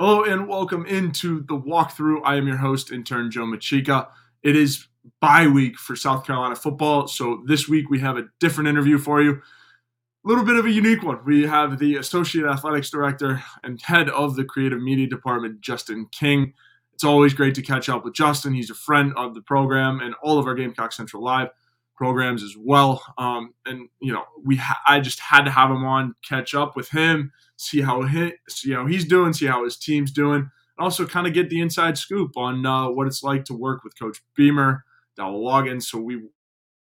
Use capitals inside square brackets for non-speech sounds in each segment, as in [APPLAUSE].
Hello and welcome into the walkthrough. I am your host, intern Joe Macheca. It is bye week for South Carolina football, so this week we have a different interview for you. A little bit of a unique one. We have the Associate Athletics Director and Head of the Creative Media Department, Justin King. It's always great to catch up with Justin. He's a friend of the program and all of our Gamecock Central Live programs as well. Um, and you know, we ha- I just had to have him on, catch up with him, see how he, see how he's doing, see how his team's doing, and also kind of get the inside scoop on uh, what it's like to work with Coach Beamer, Dowell Loggains. So we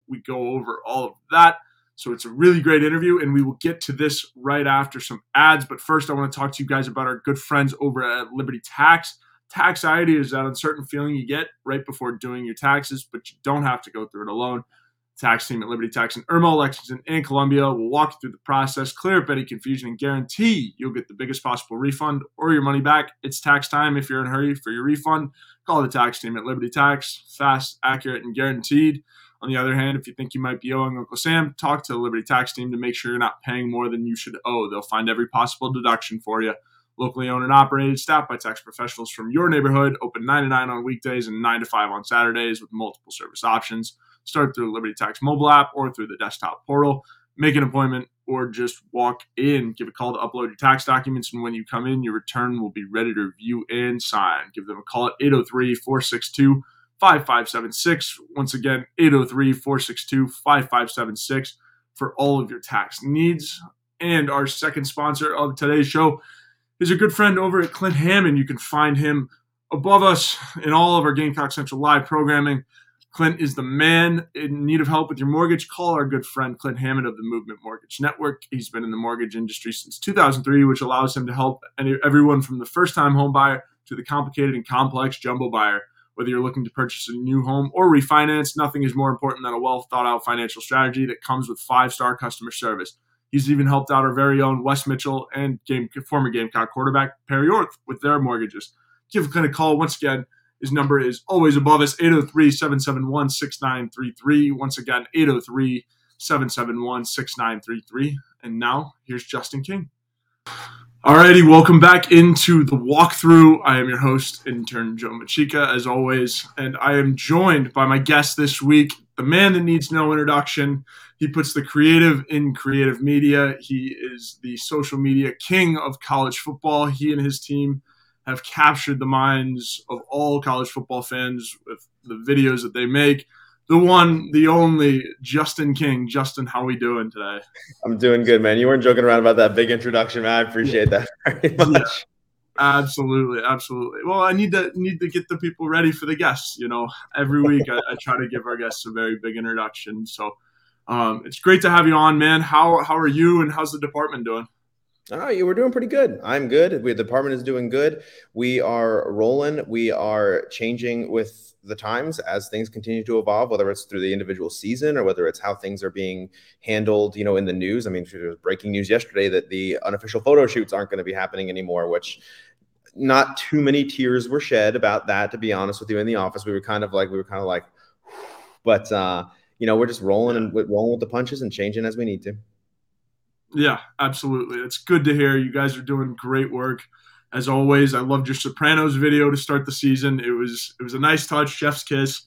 we go over all of that. So it's a really great interview, and we will get to this right after some ads. But first, I want to talk to you guys about our good friends over at Liberty Tax. Taxiety is that uncertain feeling you get right before doing your taxes, but you don't have to go through it alone tax team at Liberty Tax in Irmo, Lexington, and Columbia will walk you through the process, clear up any confusion, and guarantee you'll get the biggest possible refund or your money back. It's tax time. If you're in a hurry for your refund, call the tax team at Liberty Tax. Fast, accurate, and guaranteed. On the other hand, if you think you might be owing Uncle Sam, talk to the Liberty Tax team to make sure you're not paying more than you should owe. They'll find every possible deduction for you. Locally owned and operated, staffed by tax professionals from your neighborhood, open 9 to 9 on weekdays and 9 to 5 on Saturdays with multiple service options start through Liberty Tax mobile app or through the desktop portal. Make an appointment or just walk in. Give a call to upload your tax documents. And when you come in, your return will be ready to review and sign. Give them a call at 803 462 5576. Once again, 803 462 5576 for all of your tax needs. And our second sponsor of today's show is a good friend over at Clint Hammond. You can find him above us in all of our Gamecock Central live programming. Clint is the man in need of help with your mortgage. Call our good friend Clint Hammond of the Movement Mortgage Network. He's been in the mortgage industry since 2003, which allows him to help everyone from the first time home buyer to the complicated and complex jumbo buyer. Whether you're looking to purchase a new home or refinance, nothing is more important than a well thought out financial strategy that comes with five star customer service. He's even helped out our very own Wes Mitchell and game, former Gamecock quarterback Perry Orth with their mortgages. Give Clint a call once again his number is always above us 803 771 6933. Once again, 803 771 6933. And now here's Justin King. Alrighty, welcome back into the walkthrough. I am your host, intern Joe Macheca, as always, and I am joined by my guest this week, the man that needs no introduction. He puts the creative in creative media. He is the social media king of college football. He and his team have captured the minds of all college football fans with the videos that they make. The one, the only Justin King. Justin, how we doing today? I'm doing good, man. You weren't joking around about that big introduction, man. I appreciate that [LAUGHS] very much. Yeah, absolutely, absolutely. Well, I need to need to get the people ready for the guests. You know, every week I, I try to give our guests a very big introduction. So um, it's great to have you on, man. How how are you, and how's the department doing? Oh, were doing pretty good. I'm good. We, the department is doing good. We are rolling. We are changing with the times as things continue to evolve, whether it's through the individual season or whether it's how things are being handled, you know, in the news. I mean, there was breaking news yesterday that the unofficial photo shoots aren't going to be happening anymore, which not too many tears were shed about that, to be honest with you. In the office, we were kind of like, we were kind of like, [SIGHS] but, uh, you know, we're just rolling and rolling with the punches and changing as we need to. Yeah, absolutely. It's good to hear. You guys are doing great work. As always, I loved your Sopranos video to start the season. It was it was a nice touch, chef's kiss.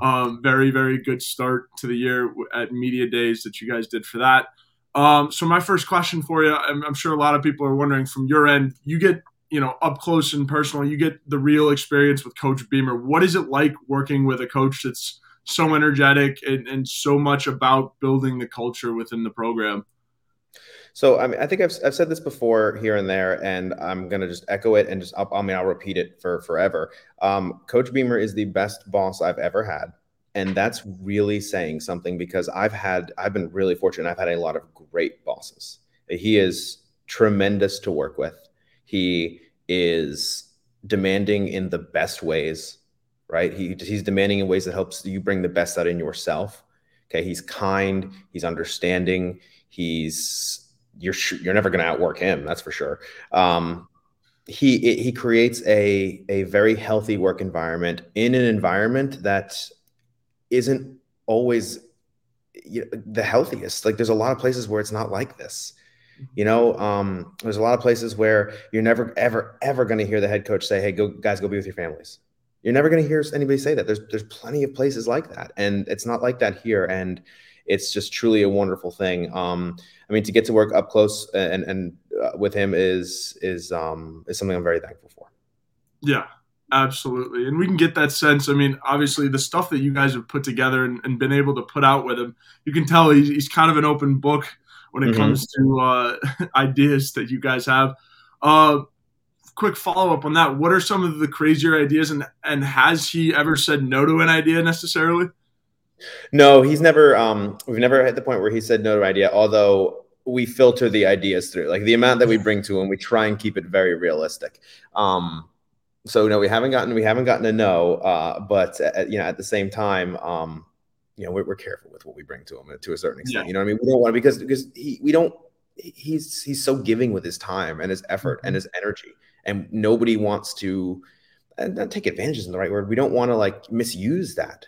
Um, very very good start to the year at media days that you guys did for that. Um, so my first question for you, I'm, I'm sure a lot of people are wondering from your end. You get you know up close and personal. You get the real experience with Coach Beamer. What is it like working with a coach that's so energetic and, and so much about building the culture within the program? So I mean, I think I've, I've said this before here and there, and I'm gonna just echo it and just I mean I'll repeat it for forever. Um, Coach Beamer is the best boss I've ever had. and that's really saying something because I've had I've been really fortunate. I've had a lot of great bosses. He is tremendous to work with. He is demanding in the best ways, right? He, he's demanding in ways that helps you bring the best out in yourself. Okay, he's kind, he's understanding, he's you're you're never going to outwork him, that's for sure. Um, he he creates a a very healthy work environment in an environment that isn't always you know, the healthiest. Like there's a lot of places where it's not like this. You know, um, there's a lot of places where you're never, ever, ever going to hear the head coach say, "Hey, go guys, go be with your families." You're never going to hear anybody say that. There's there's plenty of places like that, and it's not like that here. And it's just truly a wonderful thing. Um, I mean, to get to work up close and and uh, with him is is um, is something I'm very thankful for. Yeah, absolutely, and we can get that sense. I mean, obviously, the stuff that you guys have put together and, and been able to put out with him, you can tell he's, he's kind of an open book when it mm-hmm. comes to uh, [LAUGHS] ideas that you guys have. Uh, quick follow up on that. What are some of the crazier ideas, and and has he ever said no to an idea necessarily? No, he's never. Um, we've never hit the point where he said no to an idea. Although we filter the ideas through, like the amount that we bring to him, we try and keep it very realistic. Um, so no, we haven't gotten we haven't gotten a no. Uh, but at, you know, at the same time, um, you know, we're, we're, careful with what we bring to him to a certain extent. Yeah. You know what I mean? We don't want to because because he we don't he's he's so giving with his time and his effort mm-hmm. and his energy, and nobody wants to and not take advantage isn't the right word. We don't want to like misuse that.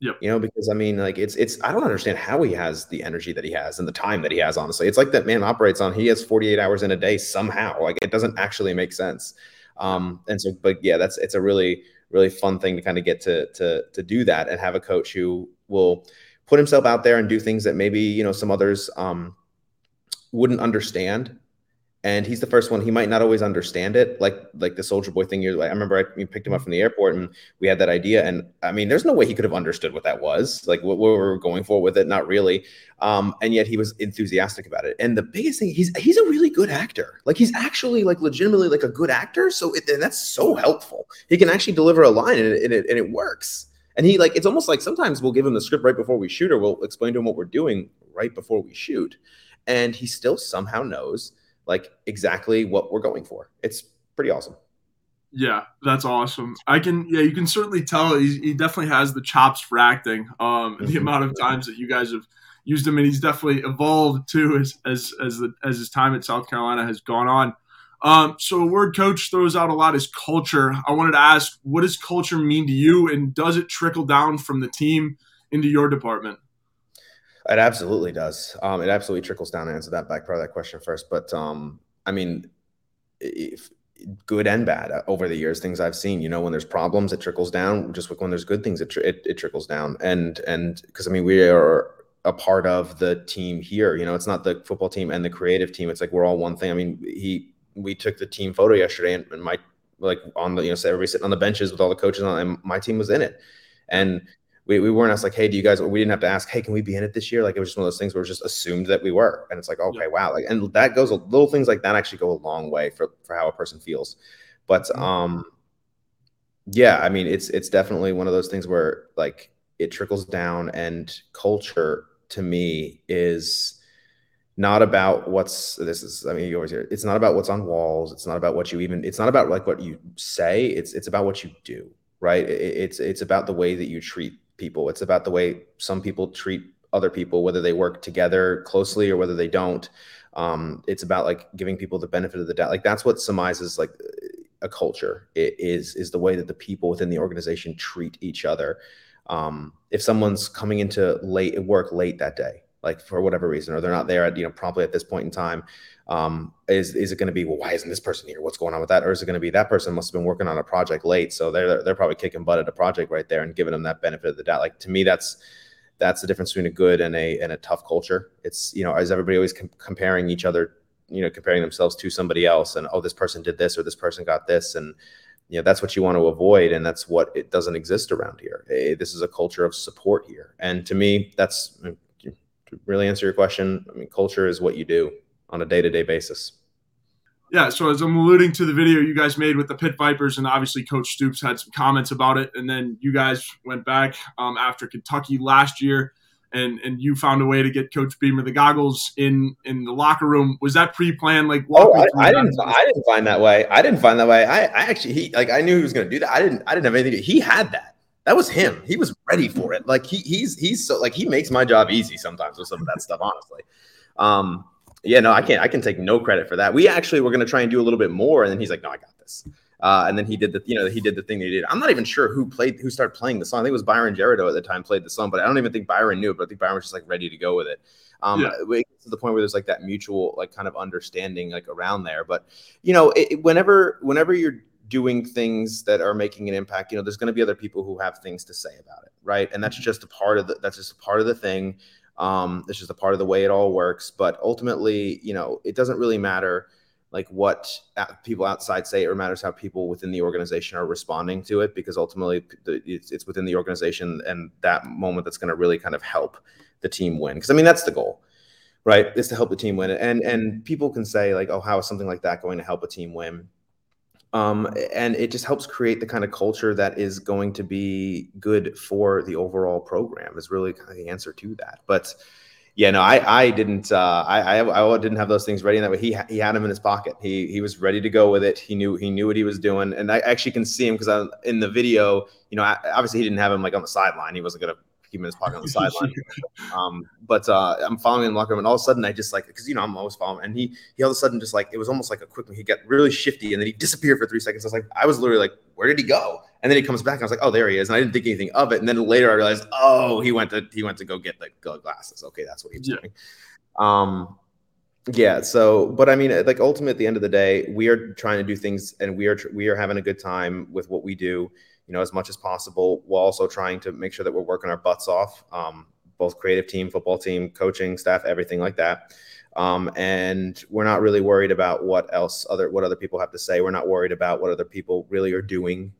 Yep. You know, because I mean, like it's it's I don't understand how he has the energy that he has and the time that he has. Honestly, it's like that man operates on. He has 48 hours in a day somehow. Like it doesn't actually make sense. Um, and so, but yeah, that's it's a really really fun thing to kind of get to to to do that and have a coach who will put himself out there and do things that maybe you know some others um, wouldn't understand. And he's the first one he might not always understand it like like the soldier boy thing you're like i remember i picked him up from the airport and we had that idea. And i mean there's no way he could have understood what that was like what, what we were going for with it not really. Um, and yet he was enthusiastic about it. And the biggest thing he's he's a really good actor. Like he's actually like legitimately like a good actor. So it, and that's so helpful. He can actually deliver a line and it, and it, and it works. And he like it's almost like sometimes we'll give him the script right before we shoot or we'll explain to him what we're doing right before we shoot and he still somehow knows like exactly what we're going for. It's pretty awesome. Yeah, that's awesome. I can, yeah, you can certainly tell he, he definitely has the chops for acting. Um, the mm-hmm. amount of times that you guys have used him, and he's definitely evolved too as as as the as his time at South Carolina has gone on. Um, so a word coach throws out a lot is culture. I wanted to ask, what does culture mean to you, and does it trickle down from the team into your department? It absolutely does. Um, it absolutely trickles down to answer that back part of that question first. But um, I mean, if, good and bad uh, over the years, things I've seen. You know, when there's problems, it trickles down. Just like when there's good things, it it, it trickles down. And and because I mean, we are a part of the team here. You know, it's not the football team and the creative team. It's like we're all one thing. I mean, he we took the team photo yesterday, and, and my like on the you know, so everybody sitting on the benches with all the coaches on, and my team was in it. And we, we weren't asked like, hey, do you guys? We didn't have to ask, hey, can we be in it this year? Like it was just one of those things where it was just assumed that we were, and it's like, okay, yeah. wow, like, and that goes little things like that actually go a long way for for how a person feels. But mm-hmm. um, yeah, I mean, it's it's definitely one of those things where like it trickles down, and culture to me is not about what's this is i mean you always hear it. it's not about what's on walls it's not about what you even it's not about like what you say it's it's about what you do right it, it's it's about the way that you treat people. It's about the way some people treat other people, whether they work together closely or whether they don't. Um, it's about like giving people the benefit of the doubt. Like that's what surmises like a culture it is is the way that the people within the organization treat each other. Um, if someone's coming into late work late that day, like for whatever reason, or they're not there at you know promptly at this point in time, um, is is it going to be well why isn't this person here? What's going on with that? Or is it going to be that person must have been working on a project late so they're they're probably kicking butt at a project right there and giving them that benefit of the doubt. Like to me that's that's the difference between a good and a and a tough culture. It's you know is everybody always com- comparing each other you know comparing themselves to somebody else and oh this person did this or this person got this and you know that's what you want to avoid and that's what it doesn't exist around here. This is a culture of support here. And to me that's to really answer your question i mean culture is what you do on a day to day basis. Yeah, so as I'm alluding to the video you guys made with the Pit Vipers, and obviously Coach Stoops had some comments about it, and then you guys went back um, after Kentucky last year, and and you found a way to get Coach Beamer the goggles in in the locker room. Was that pre-planned? Like, oh, I, I didn't, I didn't find that way. I didn't find that way. I, I actually, he like, I knew he was going to do that. I didn't, I didn't have anything. To, he had that. That was him. He was ready for it. Like he, he's, he's so like he makes my job easy sometimes with some of that stuff. Honestly, um, yeah, no, I can't. I can take no credit for that. We actually were going to try and do a little bit more, and then he's like, "No, I got this." Uh, and then he did the, you know, he did the thing that he did. I'm not even sure who played, who started playing the song. I think it was Byron Gerardo at the time played the song, but I don't even think Byron knew. But I think Byron was just like ready to go with it. Um, yeah. to the point where there's like that mutual, like kind of understanding, like around there. But you know, it, whenever, whenever you're doing things that are making an impact, you know, there's going to be other people who have things to say about it, right? And that's mm-hmm. just a part of the, that's just a part of the thing. Um, it's just a part of the way it all works. But ultimately, you know, it doesn't really matter like what people outside say. It matters how people within the organization are responding to it because ultimately it's, within the organization and that moment that's going to really kind of help the team win. Because I mean, that's the goal, right? Is to help the team win. And and people can say like, oh, how is something like that going to help a team win? Um, and it just helps create the kind of culture that is going to be good for the overall program is really kind of the answer to that. But yeah no i i didn't uh, I, I, I didn't have those things ready in that way. He he had them in his pocket. He he was ready to go with it. He knew he knew what he was doing. And i actually can see him because I, in the video you know obviously he didn't have him like on the sideline. He wasn't gonna keep him in his pocket on the [LAUGHS] sideline. Um, but uh, I'm following in the locker room, and all of a sudden I just like because you know I'm always following, and he he all of a sudden just like it was almost like a quick he got really shifty, and then he disappeared for three seconds. I was like I was literally like where did he go? And then he comes back, and I was like oh there he is, and I didn't think anything of it. And then later I realized oh he went to he went to go get the glasses. Okay, that's what he was yeah. doing. Um, yeah so but i mean like ultimately at the end of the day we are trying to do things and we are we are having a good time with what we do you know, as much as possible, while also trying to make sure that we're working our butts off, um, both creative team, football team, coaching staff, everything like that. Um, and we're not really worried about what else other what other people have to say. We're not worried about what other people really are doing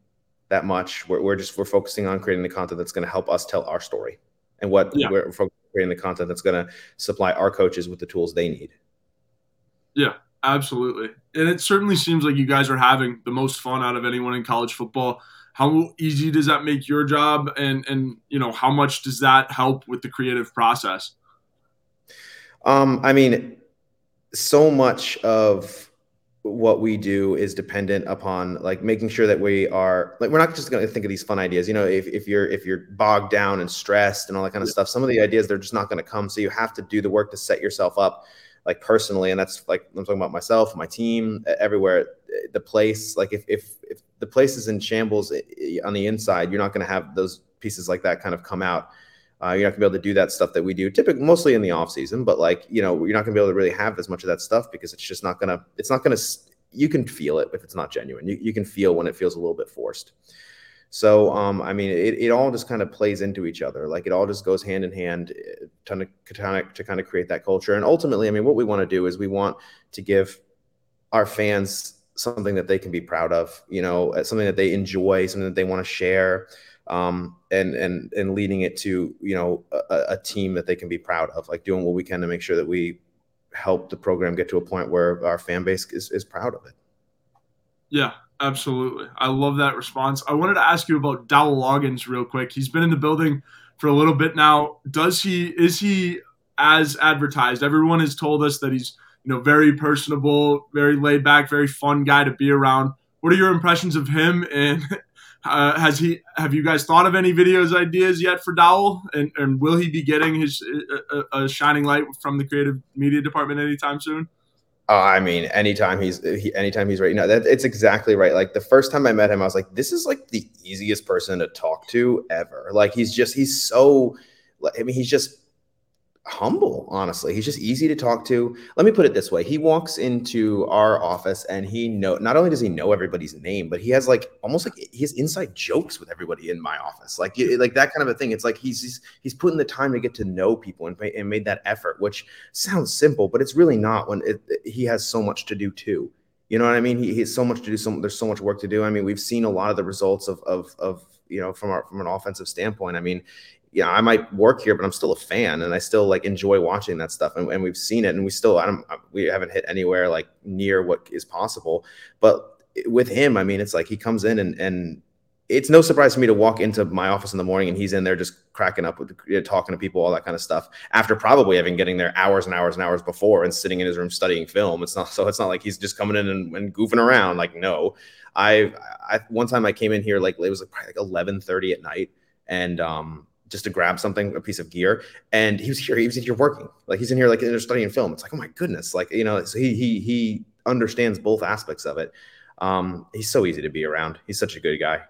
that much. We're, we're just we're focusing on creating the content that's going to help us tell our story, and what yeah. we're creating the content that's going to supply our coaches with the tools they need. Yeah, absolutely. And it certainly seems like you guys are having the most fun out of anyone in college football how easy does that make your job? And and you know how much does that help with the creative process? Um i mean so much of what we do is dependent upon like making sure that we are like we're not just going to think of these fun ideas. You know if, if you're if you're bogged down and stressed and all that kind of yeah. stuff some of the ideas they're just not going to come. So you have to do the work to set yourself up like personally and that's like i'm talking about myself my team everywhere the place like if if, if the place is in shambles on the inside you're not going to have those pieces like that kind of come out. Uh, you're not going to be able to do that stuff that we do typically mostly in the off season but like you know you're not going to be able to really have as much of that stuff because it's just not going to it's not going to you can feel it if it's not genuine. You, you can feel when it feels a little bit forced so, um, I mean, it, it all just kind of plays into each other. Like it all just goes hand in hand eh, to, to, kind of, to kind of create that culture. And ultimately, I mean, what we want to do is we want to give our fans something that they can be proud of, you know, uh, something that they enjoy, something that they want to share, um, and and and leading it to you know a, a team that they can be proud of, like doing what we can to make sure that we help the program get to a point where our fan base is, is proud of it. Yeah, Absolutely. I love that response. I wanted to ask you about Dowell Loggains real quick. He's been in the building for a little bit now. Does he is he as advertised? Everyone has told us that he's, you know, very personable, very laid back, very fun guy to be around. What are your impressions of him and [LAUGHS] uh, has he have you guys thought of any videos ideas yet for Dowell and, and will he be getting his uh, a shining light from the creative media department anytime soon? Oh, I mean, anytime he's he, anytime he's right, know, that it's exactly right. Like the first time I met him, I was like, this is like the easiest person to talk to ever. Like he's just he's so I mean, he's just humble honestly. He's just easy to talk to. Let me put it this way. He walks into our office and he know not only does he know everybody's name but he has like almost like he has inside jokes with everybody in my office. Like like that kind of a thing. It's like he's he's, he's putting the time to get to know people and, and made that effort which sounds simple but it's really not when it, he has so much to do too. You know what i mean? He, he has so much to do so there's so much work to do. I mean we've seen a lot of the results of of of you know from our from an offensive standpoint. I mean know, I might work here, but I'm still a fan and I still like enjoy watching that stuff. And, and we've seen it and we still, I don't, we haven't hit anywhere like near what is possible. But with him, I mean, it's like he comes in and and it's no surprise for me to walk into my office in the morning and he's in there just cracking up with you know, talking to people, all that kind of stuff. After probably having getting there hours and hours and hours before and sitting in his room studying film. It's not [LAUGHS] so it's not like he's just coming in and, and goofing around. Like no, I, I one time I came in here like it was like, like eleven thirty at night and um just to grab something, a piece of gear. And he was here, he was in here working. Like he's in here, like in studying film. It's like, oh my goodness. Like, you know, so he he he understands both aspects of it. Um, he's so easy to be around. He's such a good guy.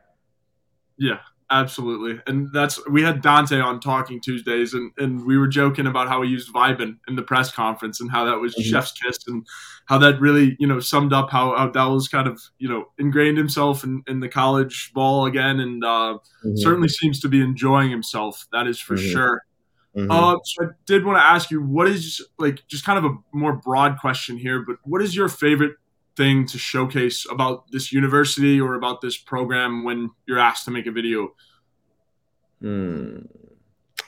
Yeah, absolutely. And that's we had Dante on talking Tuesdays and, and we were joking about how he used Vibin in the press conference and how that was mm-hmm. chef's kiss and how that really, you know, summed up how, how Dallas kind of, you know, ingrained himself in, in the college ball again and uh, mm-hmm. certainly seems to be enjoying himself. That is for mm-hmm. sure. Mm-hmm. Uh, so I did want to ask you, what is like just kind of a more broad question here, but what is your favorite thing to showcase about this university or about this program when you're asked to make a video? Hmm.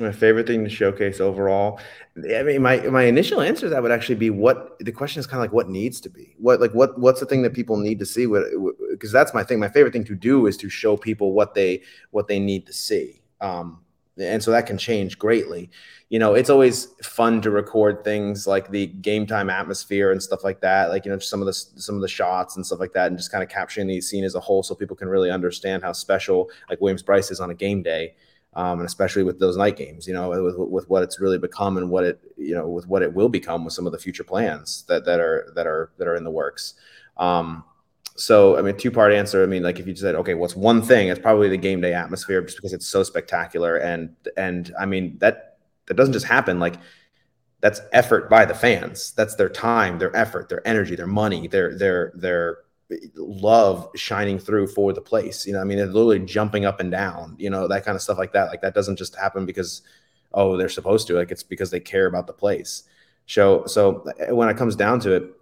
My favorite thing to showcase overall. I mean, my my initial answer to that would actually be what the question is kind of like what needs to be. What like what what's the thing that people need to see? What because that's my thing. My favorite thing to do is to show people what they what they need to see. Um, and so that can change greatly. You know it's always fun to record things like the game time atmosphere and stuff like that like you know some of the some of the shots and stuff like that and just kind of capturing the scene as a whole so people can really understand how special like williams-brice is on a game day um, and especially with those night games you know with, with what it's really become and what it you know with what it will become with some of the future plans that that are that are that are in the works. Um, so, I mean, two part answer. I mean, like if you said, okay, what's one thing? It's probably the game day atmosphere, just because it's so spectacular, and and I mean that that doesn't just happen. Like that's effort by the fans. That's their time, their effort, their energy, their money, their their their love shining through for the place. You know, I mean, they're literally jumping up and down. You know, that kind of stuff like that. Like that doesn't just happen because oh they're supposed to. Like it's because they care about the place. So so when it comes down to it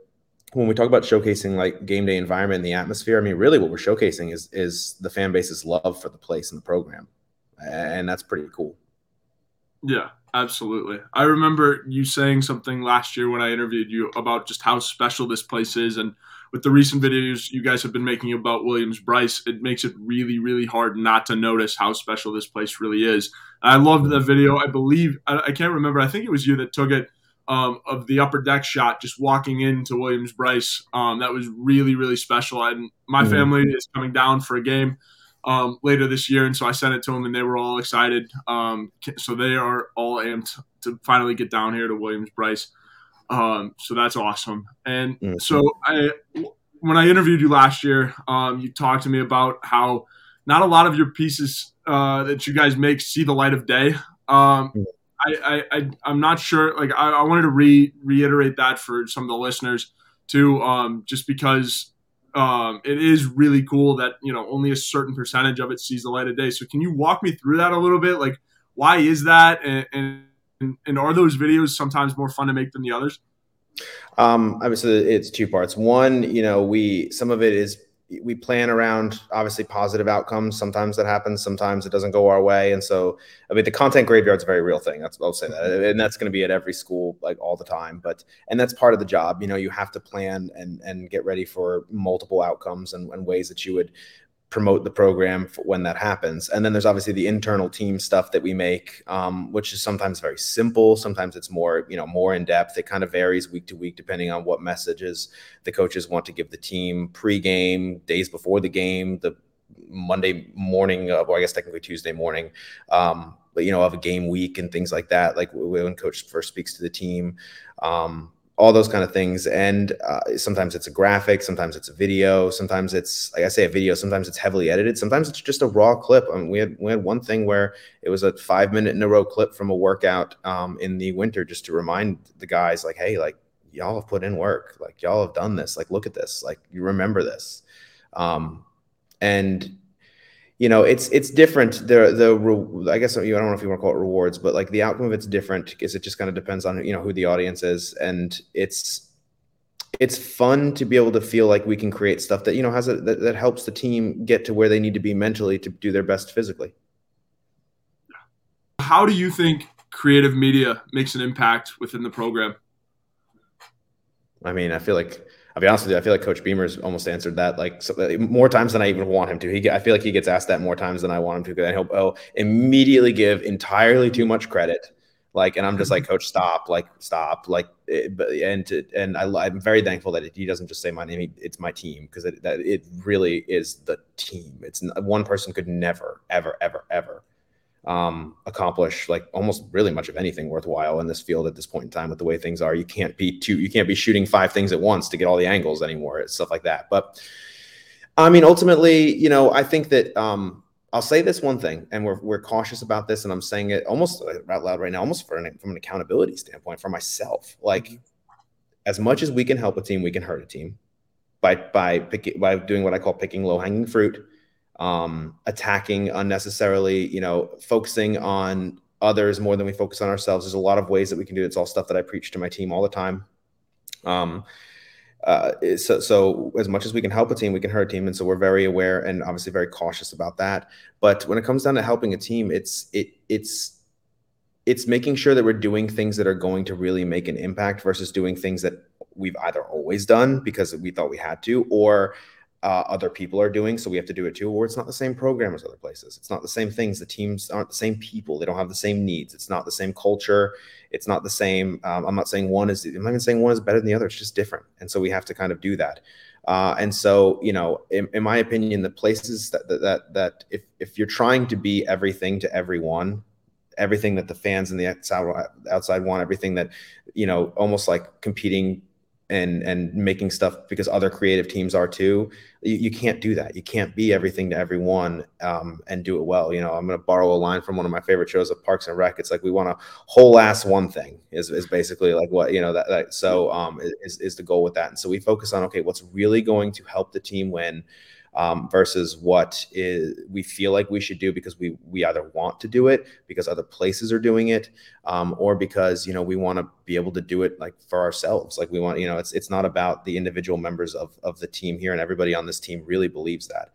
when we talk about showcasing like game day environment and the atmosphere, I mean, really what we're showcasing is is the fan base's love for the place and the program, and that's pretty cool. Yeah, absolutely. I remember you saying something last year when I interviewed you about just how special this place is, and with the recent videos you guys have been making about Williams Brice, it makes it really, really hard not to notice how special this place really is. I loved that mm-hmm. video. I believe I, I can't remember. I think it was you that took it um, of the upper deck shot, just walking into Williams Brice. Um, that was really, really special. And my mm-hmm. family is coming down for a game um, later this year, and so I sent it to them, and they were all excited. Um, so they are all amped to finally get down here to Williams Brice. Um, so that's awesome. And mm-hmm. so I, when I interviewed you last year, um, you talked to me about how not a lot of your pieces uh, that you guys make see the light of day. Um, mm-hmm. I, I, I am not sure. Like I, I wanted to re reiterate that for some of the listeners too, um, just because um, it is really cool that you know only a certain percentage of it sees the light of day. So can you walk me through that a little bit? Like why is that, and and, and are those videos sometimes more fun to make than the others? Um, obviously, it's two parts. One, you know, we some of it is we plan around obviously positive outcomes. Sometimes that happens, sometimes it doesn't go our way. And so, I mean, the content graveyard is a very real thing. That's I'll say that, mm-hmm. and that's going to be at every school like all the time. But and that's part of the job. You know, you have to plan and and get ready for multiple outcomes and, and ways that you would promote the program when that happens. And then there's obviously the internal team stuff that we make, um, which is sometimes very simple. Sometimes it's more, you know, more in depth. It kind of varies week to week depending on what messages the coaches want to give the team pre-game, days before the game, the Monday morning, or I guess technically Tuesday morning. Um, but you know, of a game week and things like that, like when coach first speaks to the team. Um, all those kind of things. And uh, sometimes it's a graphic, sometimes it's a video, sometimes it's like I say a video, sometimes it's heavily edited, sometimes it's just a raw clip. I mean, we had we had one thing where it was a five minute in a row clip from a workout um, in the winter, just to remind the guys like, hey, like y'all have put in work, like y'all have done this, like look at this, like you remember this. Um, and you know it's it's different. The the i guess you i don't know if you want to call it rewards but like the outcome of it's different because it just kind of depends on you know who the audience is. And it's it's fun to be able to feel like we can create stuff that you know has a that, that helps the team get to where they need to be mentally to do their best physically. How do you think creative media makes an impact within the program? I mean, I feel like I'll be honest with you. I feel like Coach Beamer's almost answered that like so, more times than I even want him to. He, I feel like he gets asked that more times than I want him to. And he'll oh, immediately give entirely too much credit. Like, and I'm just like, Coach, stop, like, stop, like, it, eh, and to, and I, am very thankful that he doesn't just say my name; it's my team because it, that it really is the team. It's one person could never, ever, ever, ever um, accomplish like almost really much of anything worthwhile in this field at this point in time with the way things are. You can't be two, you can't be shooting five things at once to get all the angles anymore. It's stuff like that. But I mean, ultimately, you know, I think that um, I'll say this one thing, and we're we're cautious about this, and I'm saying it almost out loud right now, almost an, from an accountability standpoint for myself. Like, mm-hmm. as much as we can help a team, we can hurt a team by by picking by doing what I call picking low hanging fruit um, attacking unnecessarily, you know, focusing on others more than we focus on ourselves. There's a lot of ways that we can do it. It's all stuff that I preach to my team all the time. Um, uh, so, so as much as we can help a team, we can hurt a team, and so we're very aware and obviously very cautious about that. But when it comes down to helping a team, it's it it's it's making sure that we're doing things that are going to really make an impact versus doing things that we've either always done because we thought we had to, or uh, other people are doing, so we have to do it too. Or it's not the same program as other places. It's not the same things. The teams aren't the same people. They don't have the same needs. It's not the same culture. It's not the same. Um, I'm not saying one is. I'm not even saying one is better than the other. It's just different, and so we have to kind of do that. Uh, and so, you know, in, in my opinion, the places that, that that if if you're trying to be everything to everyone, everything that the fans and the outside outside want, everything that you know, almost like competing and and making stuff because other creative teams are too. You, you can't do that. You can't be everything to everyone um, and do it well. You know, I'm going to borrow a line from one of my favorite shows of Parks and Rec. It's like we want to whole ass one thing is, is basically like what you know that, that so um, is is the goal with that. And so we focus on okay, what's really going to help the team win um, versus what is we feel like we should do because we we either want to do it because other places are doing it um, or because you know we want to be able to do it like for ourselves. Like we want you know it's it's not about the individual members of of the team here and everybody on this team really believes that.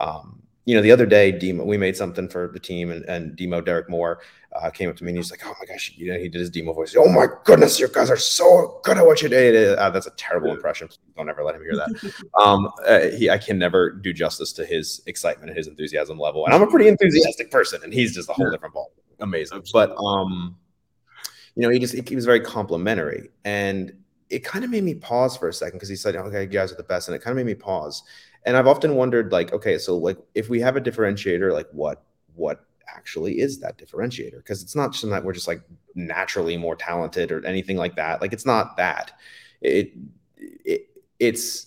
Um, you know, the other day, Demo, we made something for the team, and, and Demo Derek Moore uh, came up to me and he's like, "Oh my gosh, you know, he did his Demo voice. Oh my goodness, you guys are so good at what you did." Uh, that's a terrible impression. Please don't ever let him hear that. [LAUGHS] um, uh, he, I can never do justice to his excitement and his enthusiasm level, and I'm a pretty enthusiastic person, and he's just a whole different ball. Amazing, but um, you know, he just he was very complimentary, and it kind of made me pause for a second because he said, "Okay, you guys are the best," and it kind of made me pause and I've often wondered, like, okay, so like if we have a differentiator, like what what actually is that differentiator? Because it's not just that we're just like naturally more talented or anything like that. Like it's not that. It, it it's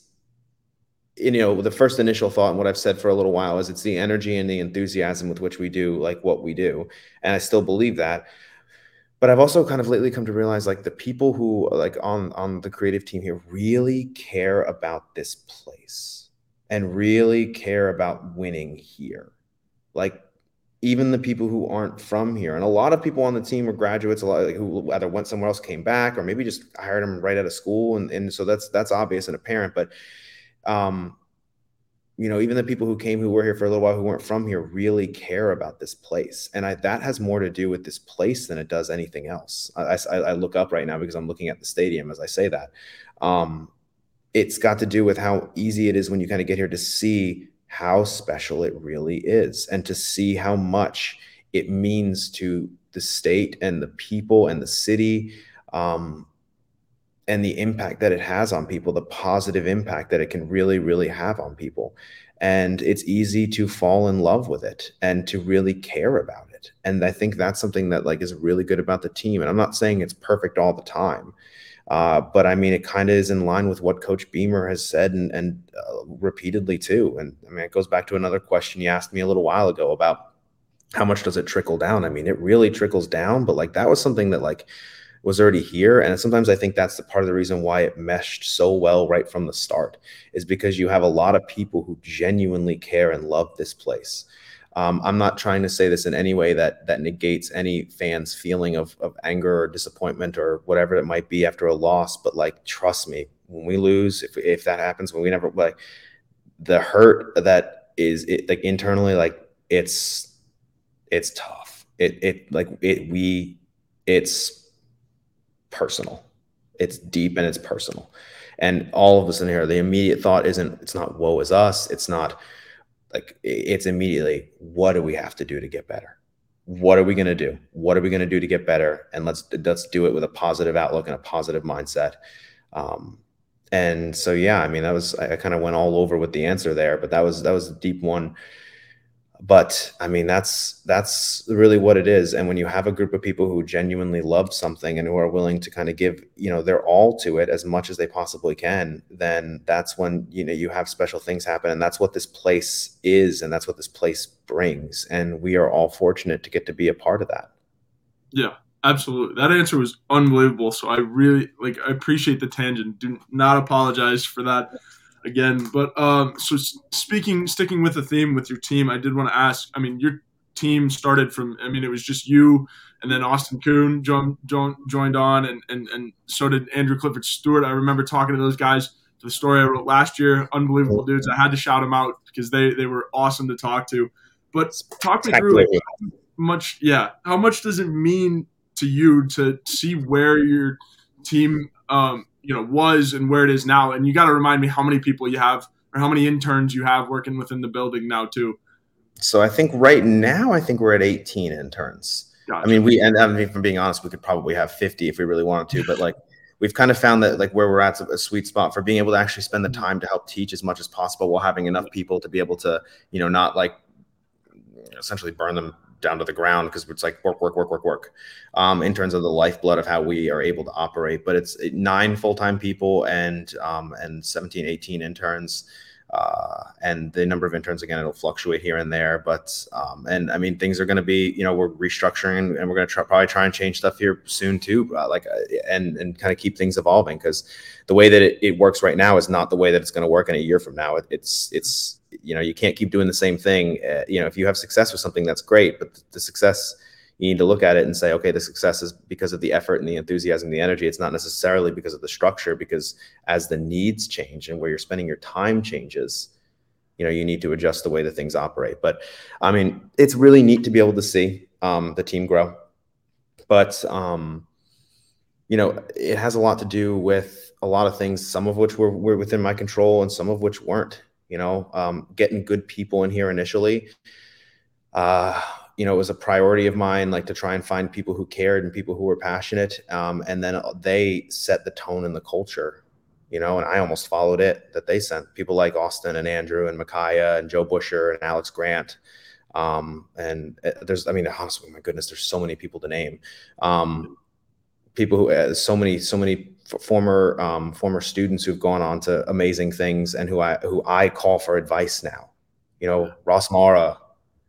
you know the first initial thought and what i've said for a little while is it's the energy and the enthusiasm with which we do like what we do and i still believe that but i've also kind of lately come to realize like the people who like on on the creative team here really care about this place and really care about winning here. Like even the people who aren't from here, and a lot of people on the team are graduates, a lot like, who either went somewhere else, came back, or maybe just hired them right out of school, and, and so that's that's obvious and apparent. But um, you know, even the people who came who were here for a little while who weren't from here really care about this place, and I, that has more to do with this place than it does anything else. I, I, I look up right now because I'm looking at the stadium as I say that. Um, it's got to do with how easy it is when you kind of get here to see how special it really is and to see how much it means to the state and the people and the city um, and the impact that it has on people the positive impact that it can really really have on people. And it's easy to fall in love with it and to really care about it. And i think that's something that like is really good about the team. And i'm not saying it's perfect all the time uh, but I mean, it kind of is in line with what Coach Beamer has said and, and uh, repeatedly too. And I mean, it goes back to another question you asked me a little while ago about how much does it trickle down? I mean, it really trickles down, but like that was something that like was already here. And sometimes I think that's the part of the reason why it meshed so well right from the start is because you have a lot of people who genuinely care and love this place. Um, I'm not trying to say this in any way that that negates any fans' feeling of, of anger or disappointment or whatever it might be after a loss. But like, trust me, when we lose, if if that happens, when we never like the hurt that is it like internally, like it's it's tough. It it like it we it's personal. It's deep and it's personal. And all of us in here, the immediate thought isn't, it's not woe is us. It's not like, it's immediately, what do we have to do to get better? What are we going to do? What are we going to do to get better? And let's, let's do it with a positive outlook and a positive mindset. Um, and so, yeah, I mean, that was, I, I kind of went all over with the answer there, but that was, that was a deep one but i mean that's that's really what it is. And when you have a group of people who genuinely love something and who are willing to kind of give you know their all to it as much as they possibly can then that's when you know you have special things happen. And that's what this place is and that's what this place brings. And we are all fortunate to get to be a part of that. Yeah absolutely. That answer was unbelievable. So i really like i appreciate the tangent. Do not apologize for that again. But um, so speaking, sticking with the theme with your team, I did want to ask. I mean, your team started from. I mean, it was just you, and then Austin Kuhn joined, joined on, and, and and so did Andrew Clifford Stewart. I remember talking to those guys the story I wrote last year. Unbelievable dudes. I had to shout them out because they they were awesome to talk to. But talk me through how much. Yeah, how much does it mean to you to see where your team um, you know was and where it is now. And you got to remind me how many people you have or how many interns you have working within the building now too. So I think right now I think we're at 18 interns. Gotcha. I mean, we and I mean, from being honest, we could probably have 50 if we really wanted to, but like [LAUGHS] we've kind of found that like where we're at a sweet spot for being able to actually spend the mm-hmm. time to help teach as much as possible while having enough people to be able to, you know, not like essentially burn them down to the ground because it's like work, work, work, work, work. Um, in terms of the lifeblood of how we are able to operate, but it's nine full time people and um, and 17, 18 interns. Uh, and the number of interns again it'll fluctuate here and there but um, and i mean things are going to be you know we're restructuring and we're going to try, probably try and change stuff here soon too uh, like uh, and and kind of keep things evolving because the way that it, it, works right now is not the way that it's going to work in a year from now it, it's it's you know you can't keep doing the same thing uh, you know if you have success with something that's great but the success you need to look at it and say okay the success is because of the effort and the enthusiasm the energy. It's not necessarily because of the structure because as the needs change and where you're spending your time changes you know you need to adjust the way that things operate. But i mean it's really neat to be able to see um, the team grow. But um, you know it has a lot to do with a lot of things some of which were, were within my control and some of which weren't you know um, getting good people in here initially uh, you know it was a priority of mine like to try and find people who cared and people who were passionate um, and then they set the tone and the culture you know and i almost followed it that they sent people like austin and andrew and micaiah and joe busher and alex grant um, and uh, there's i mean honestly my goodness there's so many people to name um, people who uh, so many so many former um, former students who've gone on to amazing things and who I who I call for advice now. You know, Ross Mara,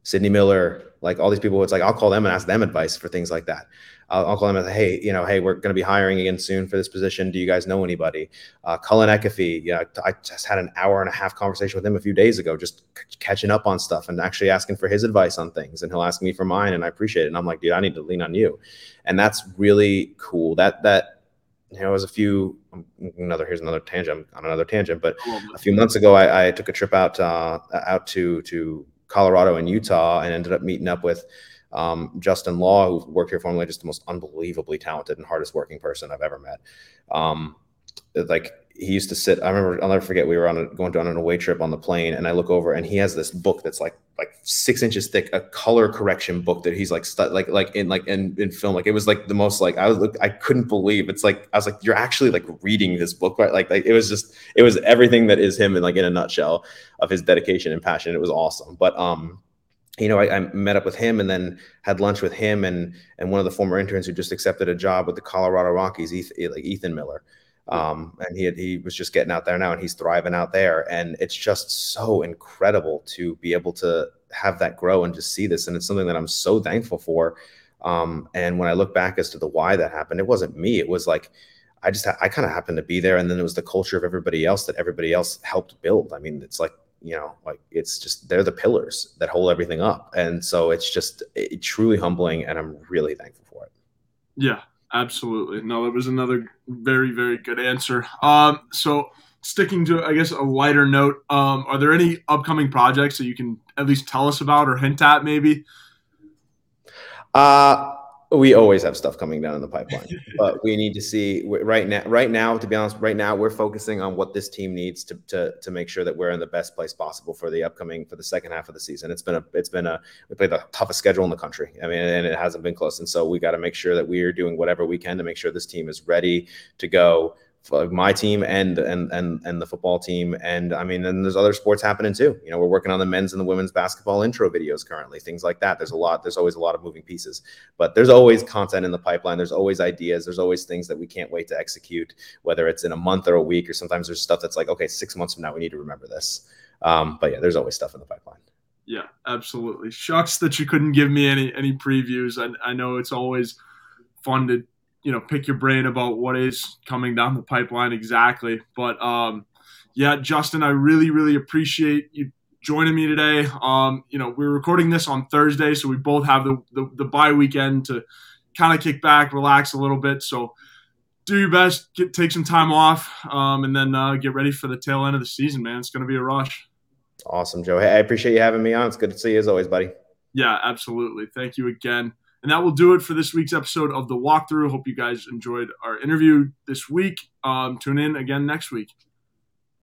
Sydney Miller, like all these people. It's like I'll call them and ask them advice for things like that. I'll, I'll call them and say, hey, you know, hey, we're going to be hiring again soon for this position. Do you guys know anybody? Uh, Cullen Eckefe, yeah, I just had an hour and a half conversation with him a few days ago, just c- catching up on stuff and actually asking for his advice on things. And he'll ask me for mine, and I appreciate it. And I'm like, dude, I need to lean on you, and that's really cool. That that it was a few um, another here's another tangent on another tangent, but a few months ago I, I took a trip out uh, out to to Colorado and Utah and ended up meeting up with um, Justin Law, who worked here formerly, just the most unbelievably talented and hardest working person I've ever met. Um, like he used to sit. I remember. I'll never forget. We were on a, going on an away trip on the plane, and I look over, and he has this book that's like like six inches thick, a color correction book that he's like stu- like like in like in, in film. Like it was like the most like I was I couldn't believe. It's like I was like you're actually like reading this book, right? Like like it was just it was everything that is him, and like in a nutshell of his dedication and passion. It was awesome. But um, you know, I, I, met up with him and then had lunch with him and and one of the former interns who just accepted a job with the Colorado Rockies, Ethan, like Ethan Miller um, and he had, he was just getting out there now and he's thriving out there. And it's just so incredible to be able to have that grow and just see this. And it's something that i'm so thankful for. Um, and when i look back as to the why that happened it wasn't me. It was like i just i kind of happened to be there. And then it was the culture of everybody else that everybody else helped build. I mean it's like you know like it's just they're the pillars that hold everything up. And so it's just it, truly humbling and i'm really thankful for it. Yeah Absolutely. No, that was another very, very good answer. Um, so sticking to, I guess, a lighter note, um, are there any upcoming projects that you can at least tell us about or hint at maybe? Uh, we always have stuff coming down in the pipeline, [LAUGHS] but we need to see right now. Right now, to be honest, right now we're focusing on what this team needs to to to make sure that we're in the best place possible for the upcoming for the second half of the season. It's been a it's been a we played the toughest schedule in the country. I mean, and it hasn't been close, and so we got to make sure that we are doing whatever we can to make sure this team is ready to go my team and and and and the football team. And i mean and there's other sports happening too. You know we're working on the men's and the women's basketball intro videos currently things like that. There's a lot there's always a lot of moving pieces but there's always content in the pipeline. There's always ideas. There's always things that we can't wait to execute whether it's in a month or a week or sometimes there's stuff that's like okay six months from now we need to remember this. Um, but yeah there's always stuff in the pipeline. Yeah absolutely. Shucks that you couldn't give me any any previews. I, I know it's always fun to you know pick your brain about what is coming down the pipeline exactly. But um, yeah, Justin, I really really appreciate you joining me today. Um, you know, we're recording this on Thursday, so we both have the the, the bye weekend to kind of kick back, relax a little bit. So do your best, get take some time off, um, and then uh, get ready for the tail end of the season, man. It's going to be a rush. Awesome, Joe. Hey, I appreciate you having me on. It's good to see you as always, buddy. Yeah, absolutely. Thank you again. And that will do it for this week's episode of the walkthrough. Hope you guys enjoyed our interview this week. Um, tune in again next week.